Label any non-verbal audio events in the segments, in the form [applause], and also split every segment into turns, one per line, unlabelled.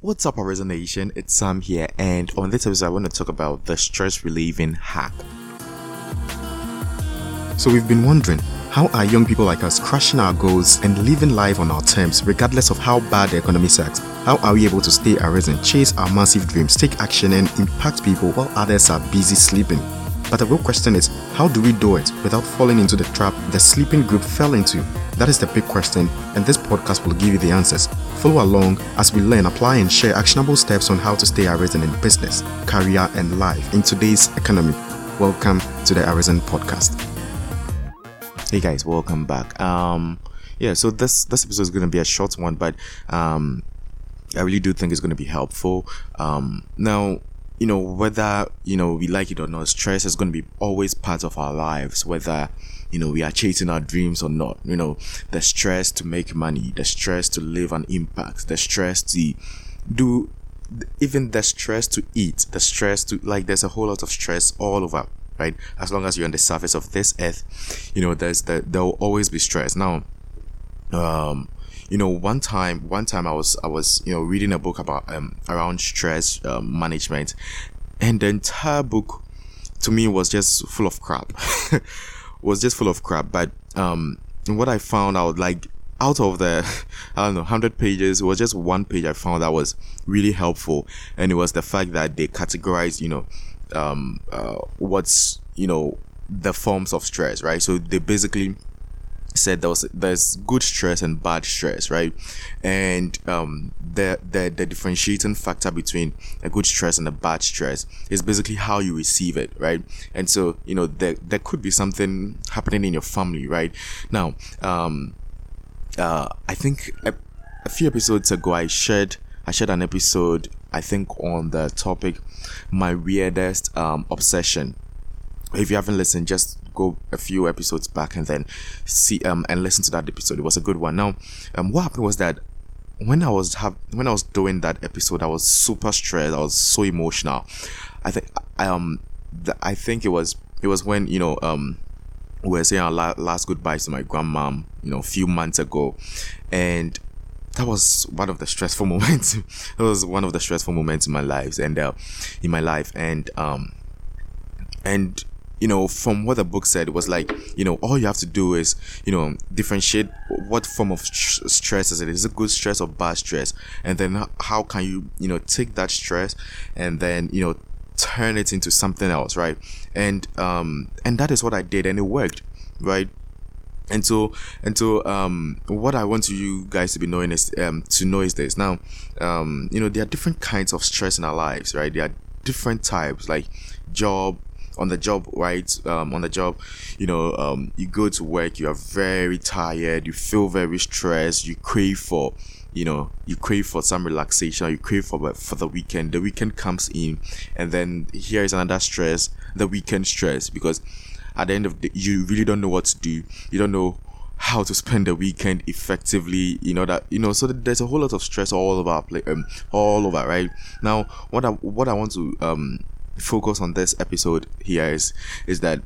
What's up, Arisen Nation? It's Sam here, and on this episode, I want to talk about the stress relieving hack. So, we've been wondering how are young people like us crushing our goals and living life on our terms, regardless of how bad the economy sucks? How are we able to stay arisen, chase our massive dreams, take action, and impact people while others are busy sleeping? But the real question is, how do we do it without falling into the trap the sleeping group fell into? That is the big question, and this podcast will give you the answers. Follow along as we learn, apply, and share actionable steps on how to stay arisen in business, career, and life in today's economy. Welcome to the Arisen Podcast. Hey guys, welcome back. Um, yeah, so this this episode is going to be a short one, but um, I really do think it's going to be helpful. Um, now you know whether you know we like it or not stress is going to be always part of our lives whether you know we are chasing our dreams or not. You know the stress to make money the stress to live an impact the stress to do even the stress to eat the stress to like there's a whole lot of stress all over right? As long as you're on the surface of this earth you know there's the there will always be stress. Now um you know one time one time i was i was you know reading a book about um around stress um, management and the entire book to me was just full of crap [laughs] was just full of crap. But um what i found out like out of the [laughs] i don't know 100 pages it was just one page i found that was really helpful. And it was the fact that they categorized you know um uh, what's you know the forms of stress right? So they basically said there was there's good stress and bad stress, right? And um, the the the differentiating factor between a good stress and a bad stress is basically how you receive it, right? And so you know there there could be something happening in your family, right? Now, um, uh, I think a, a few episodes ago I shared I shared an episode I think on the topic my weirdest um obsession if you haven't listened, just go a few episodes back and then see um and listen to that episode. It was a good one. Now, um, what happened was that when I was have when I was doing that episode, I was super stressed. I was so emotional. I think um the, I think it was it was when you know um we were saying our la- last goodbyes to my grandmom, you know, a few months ago, and that was one of the stressful [laughs] moments. it was one of the stressful moments in my life and uh, in my life, and um and you know, from what the book said, it was like, you know, all you have to do is, you know, differentiate what form of stress is it? Is it good stress or bad stress? And then how can you, you know, take that stress and then, you know, turn it into something else, right? And um, and that is what I did, and it worked, right? And so, and so, um, what I want you guys to be knowing is, um, to know is this. Now, um, you know, there are different kinds of stress in our lives, right? There are different types, like job, on the job, right? Um, on the job, you know, um, you go to work, you are very tired, you feel very stressed, you crave for, you know, you crave for some relaxation, you crave for for the weekend. The weekend comes in, and then here is another stress, the weekend stress, because at the end of the you really don't know what to do. You don't know how to spend the weekend effectively you know that you know so there's a whole lot of stress all over play, um, all over right now what i what i want to um focus on this episode here is is that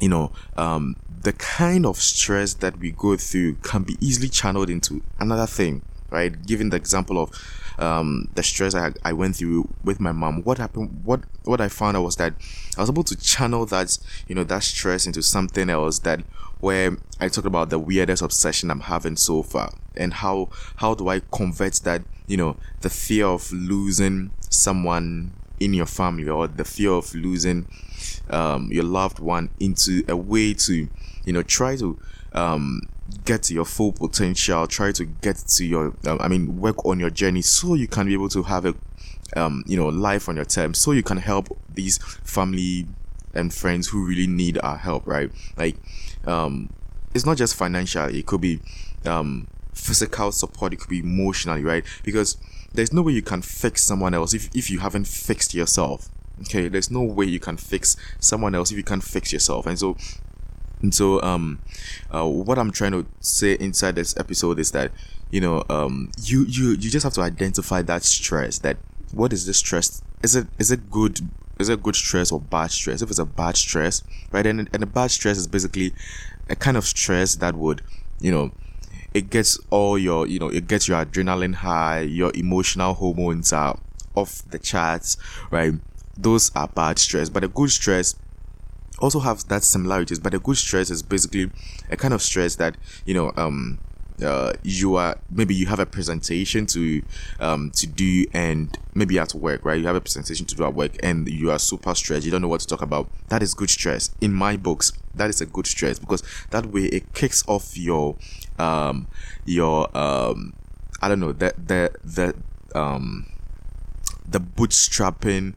you know um the kind of stress that we go through can be easily channeled into another thing right? Given the example of um, the stress I, I went through with my mom what happened what what i found out was that i was able to channel that you know that stress into something else that where i talked about the weirdest obsession i'm having so far and how how do i convert that you know the fear of losing someone in your family or the fear of losing um, your loved one into a way to you know try to um, get to your full potential try to get to your um, i mean work on your journey so you can be able to have a um, you know life on your terms so you can help these family and friends who really need our help right? Like um it's not just financial it could be um physical support it could be emotionally right? Because there's no way you can fix someone else if, if you haven't fixed yourself okay? There's no way you can fix someone else if you can't fix yourself. And so and so um uh, what i'm trying to say inside this episode is that you know um you you you just have to identify that stress that what is this stress? Is it is it good is it good stress or bad stress? If it's a bad stress right and, and a bad stress is basically a kind of stress that would you know it gets all your you know it gets your adrenaline high your emotional hormones are off the charts right? Those are bad stress but a good stress also have that similarities but a good stress is basically a kind of stress that you know um uh, you are maybe you have a presentation to um to do and maybe at work right? You have a presentation to do at work and you are super stressed. You don't know what to talk about. That is good stress. In my books that is a good stress because that way it kicks off your um your um i don't know the the the um the bootstrapping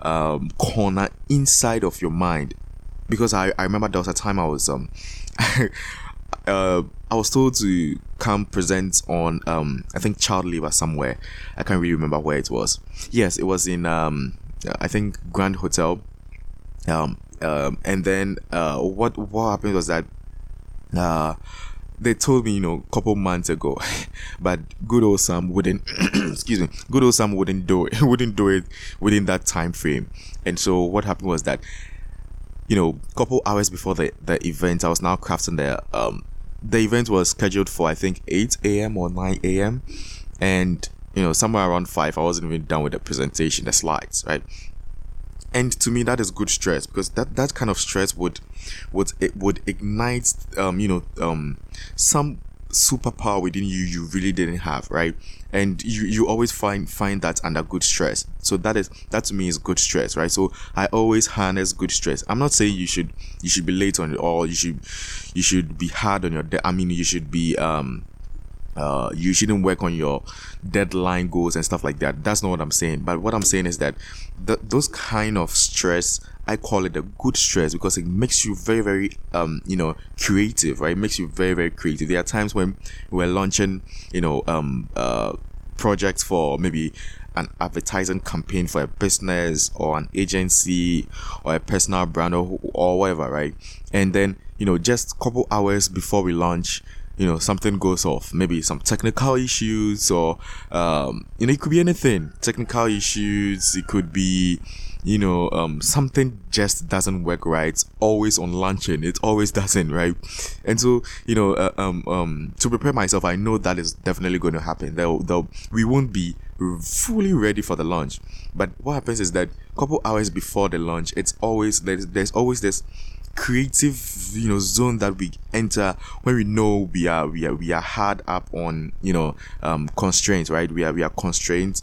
um corner inside of your mind. Because I, I remember there was a time I was um [laughs] uh I was told to come present on um I think child labor somewhere. I can't really remember where it was. Yes, it was in um I think Grand Hotel. Um um and then uh what what happened was that uh they told me, you know, a couple months ago, [laughs] but good old Sam wouldn't, [clears throat] excuse me, good old Sam wouldn't do it, [laughs] wouldn't do it within that time frame. And so what happened was that, you know, couple hours before the, the event, I was now crafting the um the event was scheduled for I think 8 a.m. or 9 a.m. and you know somewhere around 5 I wasn't even done with the presentation the slides right and to me that is good stress because that that kind of stress would would it would ignite um you know um some superpower within you you really didn't have right? And you you always find find that under good stress. So that is that to me is good stress right? So i always harness good stress. I'm not saying you should you should be late on it or you should you should be hard on your de- i mean you should be um uh, you shouldn't work on your deadline goals and stuff like that. That's not what I'm saying. But what I'm saying is that the, those kind of stress, I call it a good stress because it makes you very, very, um, you know, creative, right? It makes you very, very creative. There are times when we're launching, you know, um, uh, projects for maybe an advertising campaign for a business or an agency or a personal brand or, or whatever, right? And then, you know, just a couple hours before we launch, you know something goes off. Maybe some technical issues or um, you know it could be anything. Technical issues. It could be you know um, something just doesn't work right. Always on launching it always [laughs] doesn't right? And so you know uh, um, um, to prepare myself i know that is definitely going to happen though we won't be fully ready for the launch but what happens is that a couple hours before the launch it's always there's, there's always this creative you know zone that we enter when we know we are we are we are hard up on you know um constraints right? We are we are constrained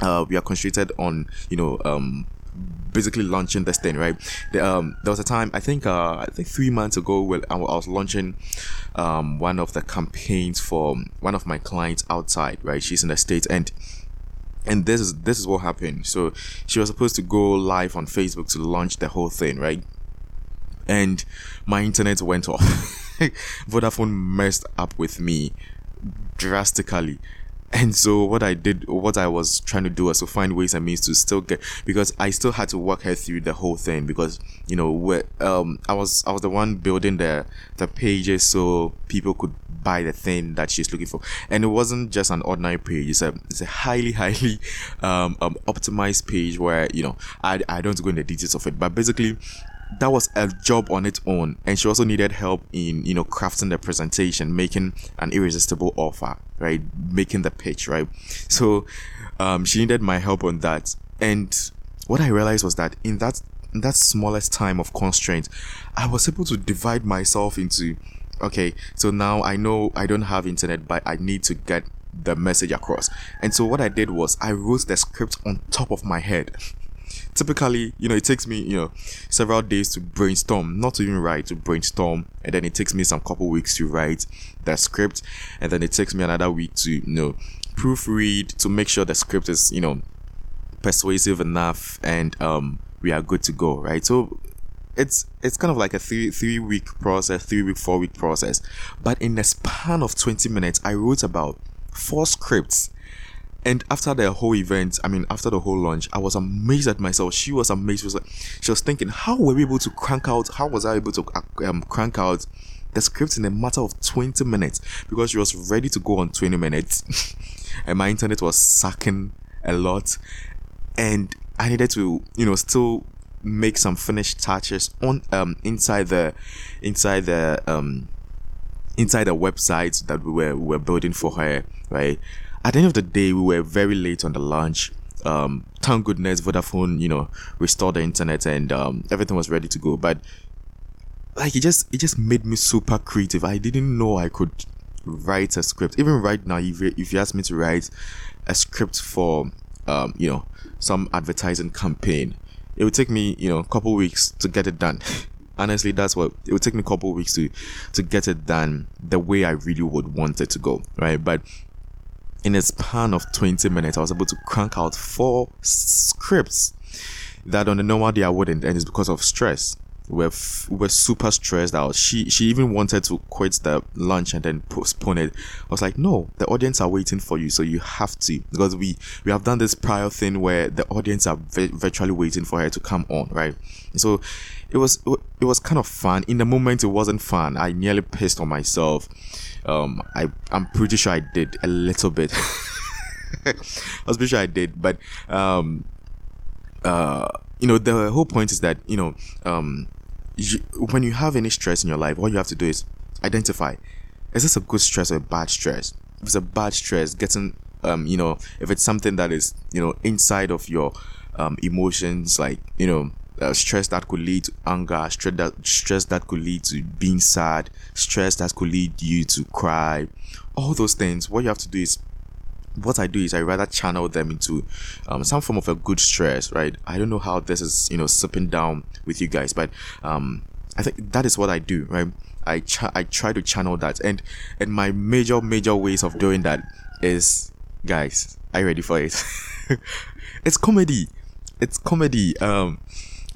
uh we are constrained on you know um basically launching this thing right? The, um there was a time i think uh i think three months ago when i was launching um one of the campaigns for one of my clients outside right? She's in the states and and this is this is what happened. So she was supposed to go live on facebook to launch the whole thing right and my internet went off. [laughs] Vodafone messed up with me drastically. And so what I did, what I was trying to do was to find ways and means to still get because I still had to work her through the whole thing because you know um I was I was the one building the the pages so people could buy the thing that she's looking for and it wasn't just an ordinary page it's a it's a highly [laughs] highly um, um optimized page where you know I I don't go into the details of it but basically that was a job on its own and she also needed help in you know crafting the presentation making an irresistible offer right? Making the pitch right? So um, she needed my help on that. And what i realized was that in that in that smallest time of constraint i was able to divide myself into okay so now i know i don't have internet but i need to get the message across. And so what i did was i wrote the script on top of my head typically, you know, it takes me, you know, several days to brainstorm, not to even write, to brainstorm, and then it takes me some couple weeks to write that script, and then it takes me another week to, you know, proofread to make sure the script is, you know, persuasive enough and um we are good to go, right? So it's it's kind of like a three three week process, three week, four week process. But in the span of 20 minutes, I wrote about four scripts and after the whole event, I mean, after the whole launch, I was amazed at myself. She was amazed. She was, she was thinking, how were we able to crank out? How was I able to uh, um, crank out the script in a matter of 20 minutes? Because she was ready to go on 20 minutes, [laughs] and my internet was sucking a lot, and I needed to, you know, still make some finished touches on um inside the inside the um inside the website that we were we were building for her, right? At the end of the day, we were very late on the launch. Um, thank goodness Vodafone, you know, restored the internet and um, everything was ready to go. But like it just it just made me super creative. I didn't know I could write a script. Even right now, if you, if you ask me to write a script for um, you know some advertising campaign, it would take me you know a couple weeks to get it done. [laughs] Honestly, that's what it would take me a couple weeks to to get it done the way I really would want it to go, right? But in a span of 20 minutes, I was able to crank out four scripts that on a normal day I wouldn't, and it's because of stress were f- were super stressed out. She she even wanted to quit the lunch and then postpone it. I was like, no, the audience are waiting for you, so you have to because we we have done this prior thing where the audience are virtually waiting for her to come on, right? So it was it was kind of fun. In the moment, it wasn't fun. I nearly pissed on myself. Um, I I'm pretty sure I did a little bit. [laughs] I was pretty sure I did, but um, uh, you know, the whole point is that you know, um, you, when you have any stress in your life, all you have to do is identify: is this a good stress or a bad stress? If it's a bad stress, getting um, you know, if it's something that is you know inside of your um emotions, like you know, uh, stress that could lead to anger, stress that stress that could lead to being sad, stress that could lead you to cry, all those things. What you have to do is what I do is I rather channel them into um, some form of a good stress, right? I don't know how this is, you know, sipping down with you guys, but um, I think that is what I do, right? I ch- I try to channel that, and and my major major ways of doing that is, guys, are you ready for it? [laughs] it's comedy, it's comedy. Um,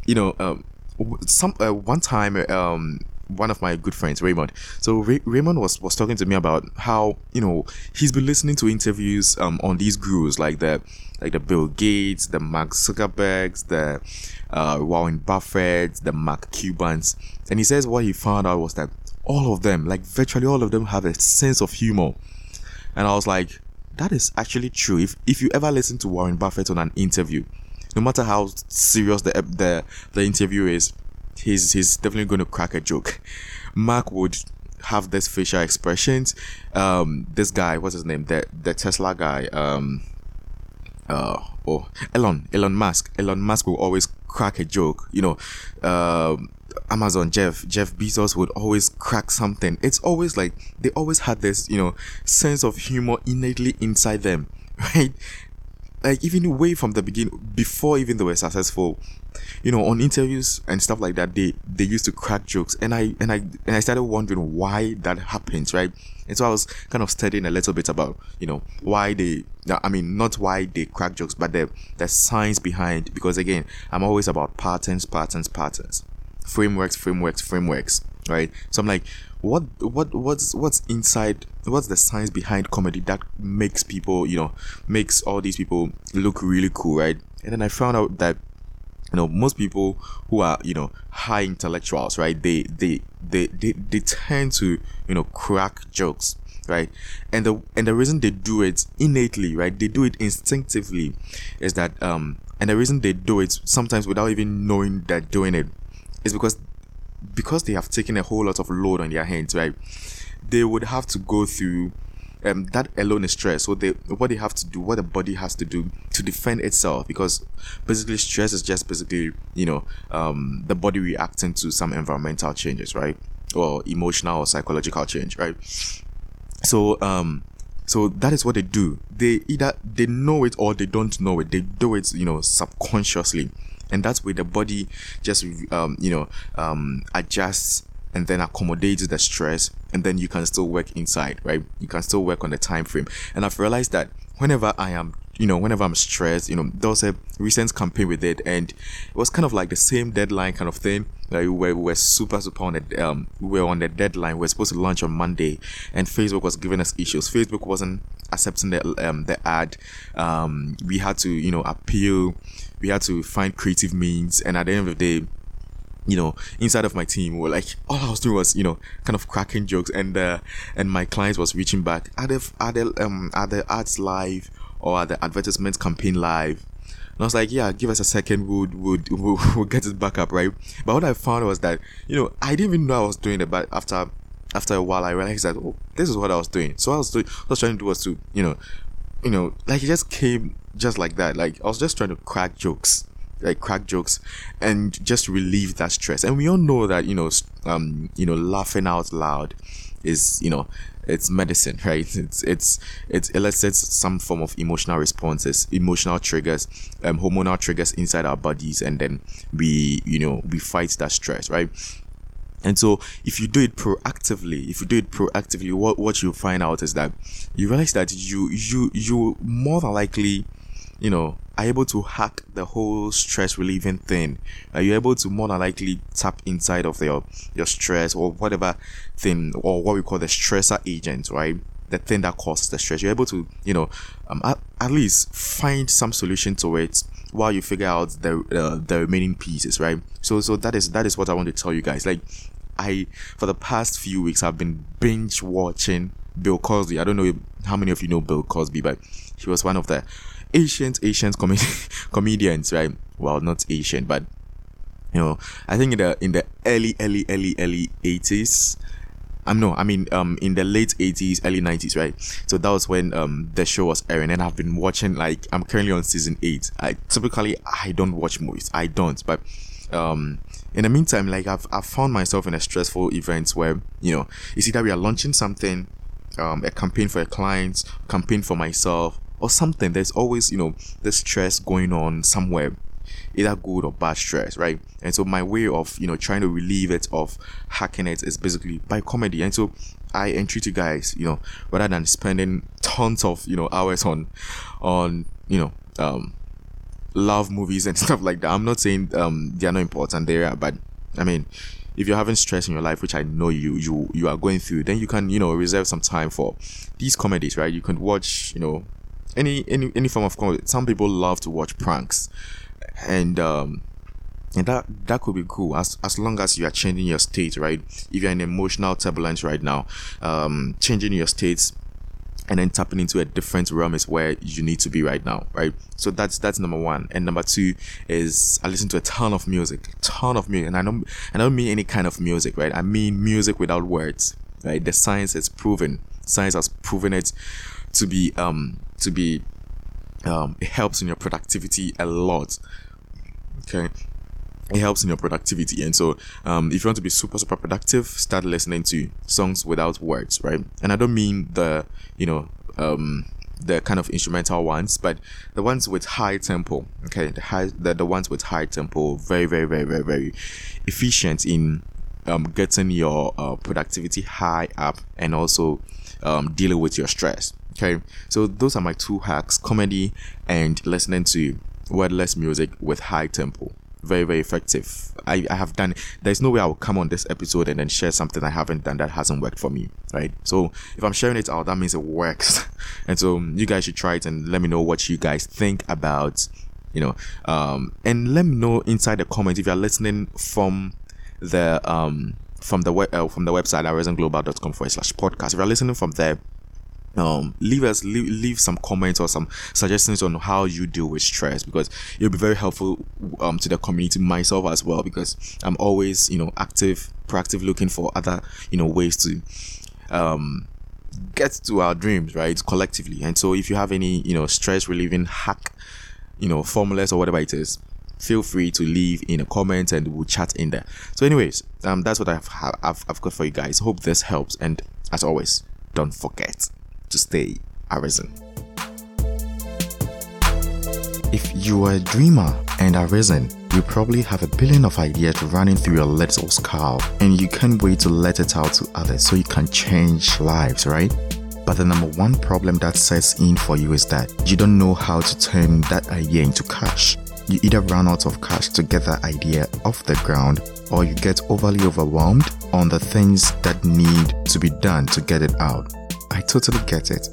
you know, um, some uh, one time um one of my good friends, Raymond. So Ray- Raymond was, was talking to me about how you know he's been listening to interviews um on these gurus like the like the Bill Gates, the Mark Zuckerbergs, the uh, Warren Buffett, the Mark Cubans, and he says what he found out was that all of them, like virtually all of them, have a sense of humor. And I was like, that is actually true. If if you ever listen to Warren Buffett on an interview, no matter how serious the the the interview is, he's he's definitely going to crack a joke. Mark would have this facial expressions. Um, this guy, what's his name? The the Tesla guy. Um, uh, oh, Elon Elon Musk. Elon Musk will always crack a joke. You know, um, Amazon Jeff Jeff Bezos would always crack something. It's always like they always had this, you know, sense of humor innately inside them, [laughs] right? Like even way from the beginning before even they were successful you know on interviews and stuff like that they they used to crack jokes. And i and i and i started wondering why that happens right? And so i was kind of studying a little bit about you know why they i mean not why they crack jokes but the the science behind because again i'm always about patterns patterns patterns. Frameworks frameworks frameworks right? So i'm like what what what's what's inside what's the science behind comedy that makes people you know makes all these people look really cool right? And then i found out that you know most people who are you know high intellectuals right they they they they, they tend to you know crack jokes right? And the and the reason they do it innately right they do it instinctively is that um and the reason they do it sometimes without even knowing they're doing it is because because they have taken a whole lot of load on their hands, right? They would have to go through um, that alone is stress. So they what they have to do, what the body has to do to defend itself, because basically stress is just basically you know um, the body reacting to some environmental changes, right, or emotional or psychological change, right. So um, so that is what they do. They either they know it or they don't know it. They do it, you know, subconsciously and that's where the body just um, you know um, adjusts and then accommodates the stress and then you can still work inside right? You can still work on the time frame. And i've realized that whenever i am you know whenever i'm stressed you know there was a recent campaign with it and it was kind of like the same deadline kind of thing. Like we were, we were super super on the um we were on the deadline. We were supposed to launch on monday and facebook was giving us issues. Facebook wasn't accepting the um the ad. Um we had to you know appeal. We had to find creative means and at the end of the day you know, inside of my team were like all I was doing was, you know, kind of cracking jokes and uh and my clients was reaching back. Are the are the um are the ads live or the advertisement campaign live? And I was like, yeah, give us a second, we'll, we'll, we'll, [laughs] we'll get it back up, right? But what I found was that, you know, I didn't even know I was doing it, but after after a while, I realized that oh, this is what I was doing. So I was doing, I was trying to do was to, you know, you know, like it just came just like that. Like I was just trying to crack jokes, like crack jokes, and just relieve that stress. And we all know that you know, um, you know, laughing out loud is you know it's medicine [laughs] right? It's it's it elicits some form of emotional responses emotional triggers um hormonal triggers inside our bodies and then we you know we fight that stress right? And so if you do it proactively, if you do it proactively, what, what you find out is that you realize that you you you more than likely, you know, are able to hack the whole stress relieving thing. Are you able to more than likely tap inside of your your stress or whatever thing or what we call the stressor agent, right? The thing that causes the stress. You're able to, you know, um, at, at least find some solution to it while you figure out the uh, the remaining pieces, right? So so that is that is what I want to tell you guys. Like I for the past few weeks I've been binge watching Bill Cosby. I don't know how many of you know Bill Cosby, but he was one of the ancient ancient com- [laughs] comedians, right? Well, not Asian, but you know, I think in the in the early early early early 80s I'm no, I mean, um, in the late 80s, early 90s, right? So that was when um the show was airing, and I've been watching. Like, I'm currently on season eight. I typically I don't watch movies. I don't, but um in the meantime like I've, I've found myself in a stressful event where you know it's either we are launching something um a campaign for a client campaign for myself or something there's always you know the stress going on somewhere either good or bad stress, right? And so my way of you know trying to relieve it of hacking it is basically by comedy. And so I entreat you guys, you know, rather than spending tons of you know hours on on you know um love movies and [laughs] stuff like that. I'm not saying um they are not important, they are, but I mean if you're having stress in your life, which I know you you you are going through, then you can you know reserve some time for these comedies, right? You can watch you know any any any form of comedy. Some people love to watch pranks. And um and that that could be cool. As as long as you are changing your state right? If you're in emotional turbulence right now um changing your states and then tapping into a different realm is where you need to be right now right? So that's that's number one. And number two is i listen to a ton of music ton of music. And i don't i don't mean any kind of music right? I mean music without words right? The science is proven. Science has proven it to be um to be um it helps in your productivity a lot Okay. It helps in your productivity. And so, um, if you want to be super, super productive, start listening to songs without words, right? And I don't mean the, you know, um, the kind of instrumental ones, but the ones with high tempo. Okay, the high, the, the ones with high tempo, very, very, very, very, very efficient in um, getting your uh, productivity high up and also um, dealing with your stress. Okay, so those are my two hacks: comedy and listening to wordless music with high tempo. Very, very effective. I, I have done there's no way I will come on this episode and then share something I haven't done that hasn't worked for me. Right. So if I'm sharing it out, that means it works. [laughs] and so you guys should try it and let me know what you guys think about you know um and let me know inside the comments if you're listening from the um from the web uh, from the website arisenglobal.com forward slash podcast. If you're listening from there um leave us leave, leave some comments or some suggestions on how you deal with stress because it'll be very helpful um to the community myself as well because i'm always you know active proactive looking for other you know ways to um get to our dreams right collectively. And so if you have any you know stress relieving hack you know formulas or whatever it is feel free to leave in a comment and we'll chat in there so anyways um that's what i've i've, I've got for you guys hope this helps and as always don't forget to stay arisen. If you are a dreamer and arisen, you probably have a billion of ideas running through your little skull and you can't wait to let it out to others so you can change lives, right? But the number one problem that sets in for you is that you don't know how to turn that idea into cash. You either run out of cash to get that idea off the ground or you get overly overwhelmed on the things that need to be done to get it out. I totally get it.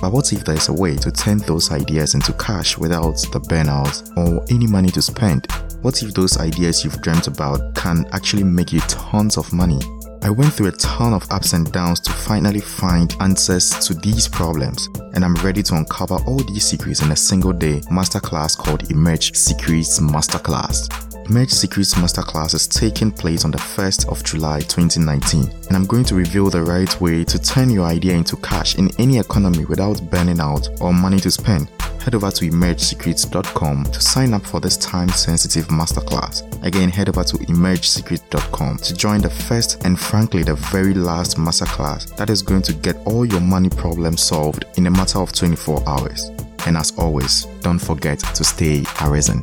But what if there is a way to turn those ideas into cash without the burnout or any money to spend? What if those ideas you've dreamt about can actually make you tons of money? I went through a ton of ups and downs to finally find answers to these problems, and I'm ready to uncover all these secrets in a single day masterclass called Emerge Secrets Masterclass. Emerge Secrets Masterclass is taking place on the 1st of July 2019, and I'm going to reveal the right way to turn your idea into cash in any economy without burning out or money to spend head over to emergesecrets.com to sign up for this time sensitive masterclass. Again, head over to emergesecrets.com to join the first and frankly the very last masterclass that is going to get all your money problems solved in a matter of 24 hours. And as always, don't forget to stay arisen.